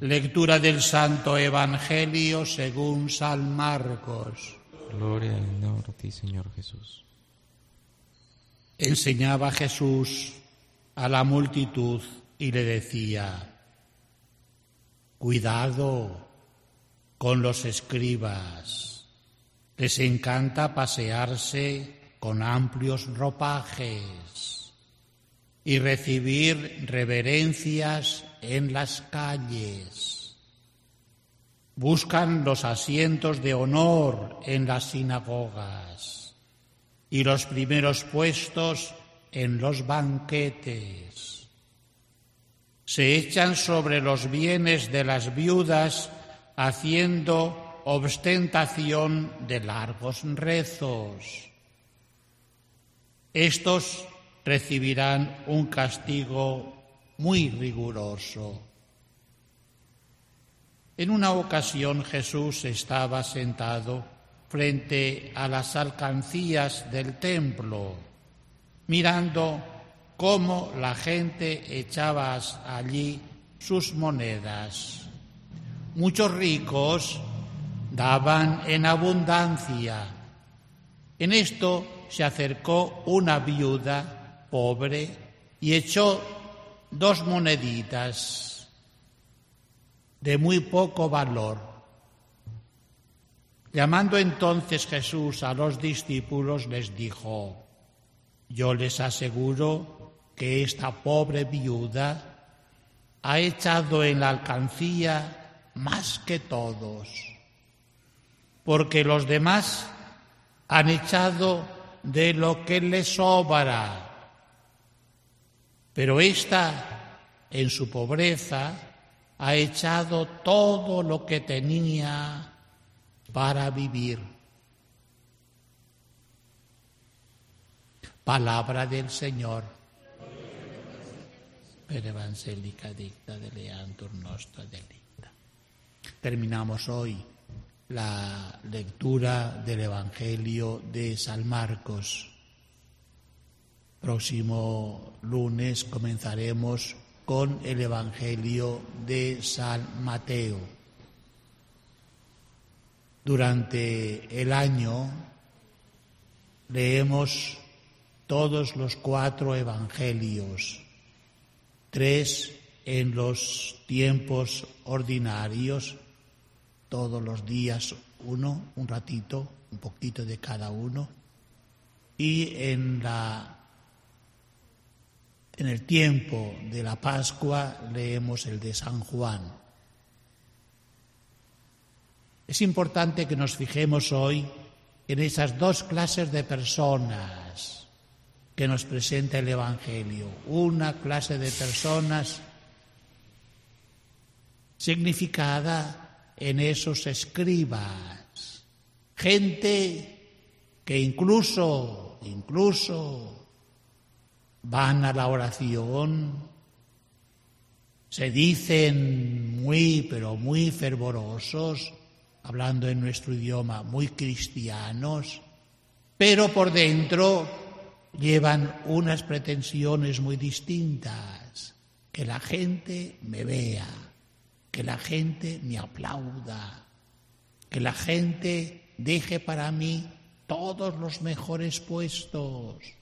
Lectura del Santo Evangelio según San Marcos. Gloria y honor a ti, Señor Jesús. Enseñaba Jesús a la multitud y le decía, cuidado con los escribas, les encanta pasearse con amplios ropajes y recibir reverencias en las calles. Buscan los asientos de honor en las sinagogas y los primeros puestos en los banquetes. Se echan sobre los bienes de las viudas haciendo ostentación de largos rezos. Estos recibirán un castigo muy riguroso. En una ocasión Jesús estaba sentado frente a las alcancías del templo, mirando cómo la gente echaba allí sus monedas. Muchos ricos daban en abundancia. En esto se acercó una viuda pobre y echó dos moneditas de muy poco valor. Llamando entonces Jesús a los discípulos, les dijo, yo les aseguro que esta pobre viuda ha echado en la alcancía más que todos, porque los demás han echado de lo que les sobra pero ésta, en su pobreza, ha echado todo lo que tenía para vivir. Palabra del Señor. Per evangelica dicta de leantur nostra delicta. Terminamos hoy la lectura del Evangelio de San Marcos. Próximo lunes comenzaremos con el Evangelio de San Mateo. Durante el año leemos todos los cuatro Evangelios, tres en los tiempos ordinarios, todos los días uno, un ratito, un poquito de cada uno, y en la en el tiempo de la Pascua leemos el de San Juan. Es importante que nos fijemos hoy en esas dos clases de personas que nos presenta el Evangelio. Una clase de personas significada en esos escribas, gente que incluso, incluso van a la oración, se dicen muy, pero muy fervorosos, hablando en nuestro idioma, muy cristianos, pero por dentro llevan unas pretensiones muy distintas, que la gente me vea, que la gente me aplauda, que la gente deje para mí todos los mejores puestos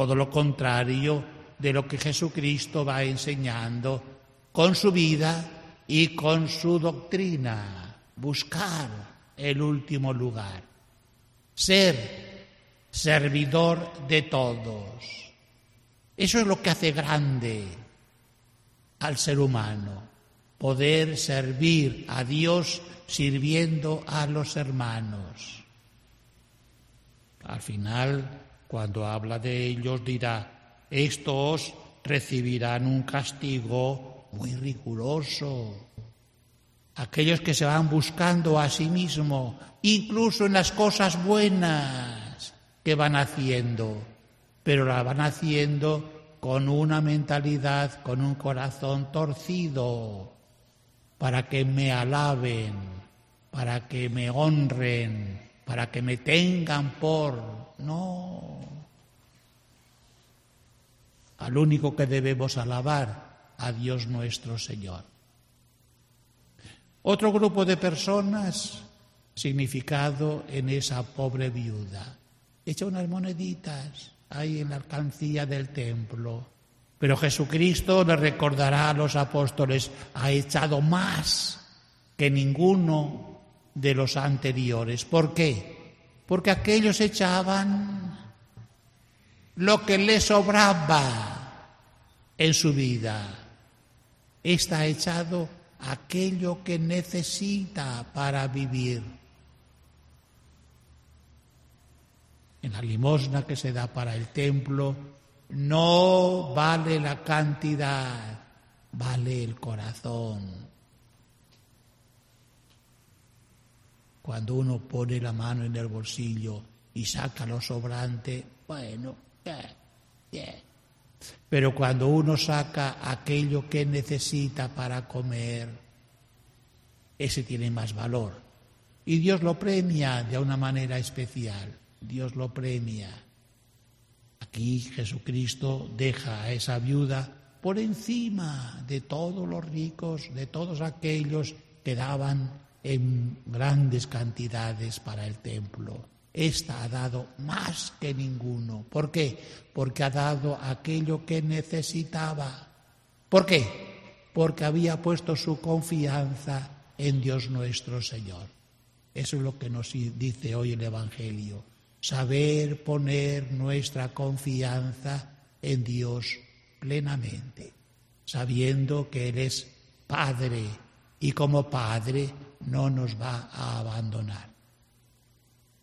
todo lo contrario de lo que Jesucristo va enseñando con su vida y con su doctrina, buscar el último lugar, ser servidor de todos. Eso es lo que hace grande al ser humano, poder servir a Dios sirviendo a los hermanos. Al final, cuando habla de ellos dirá, estos recibirán un castigo muy riguroso. Aquellos que se van buscando a sí mismo, incluso en las cosas buenas que van haciendo, pero la van haciendo con una mentalidad, con un corazón torcido, para que me alaben, para que me honren, para que me tengan por... No. al único que debemos alabar, a Dios nuestro Señor. Otro grupo de personas significado en esa pobre viuda. Echa unas moneditas ahí en la alcancía del templo. Pero Jesucristo le recordará a los apóstoles, ha echado más que ninguno de los anteriores. ¿Por qué? Porque aquellos echaban lo que le sobraba en su vida. Está echado aquello que necesita para vivir. En la limosna que se da para el templo no vale la cantidad, vale el corazón. Cuando uno pone la mano en el bolsillo y saca lo sobrante, bueno, bien. Pero cuando uno saca aquello que necesita para comer, ese tiene más valor. Y Dios lo premia de una manera especial. Dios lo premia. Aquí Jesucristo deja a esa viuda por encima de todos los ricos, de todos aquellos que daban en grandes cantidades para el templo. Esta ha dado más que ninguno. ¿Por qué? Porque ha dado aquello que necesitaba. ¿Por qué? Porque había puesto su confianza en Dios nuestro Señor. Eso es lo que nos dice hoy el Evangelio. Saber poner nuestra confianza en Dios plenamente, sabiendo que Él es Padre y como Padre no nos va a abandonar.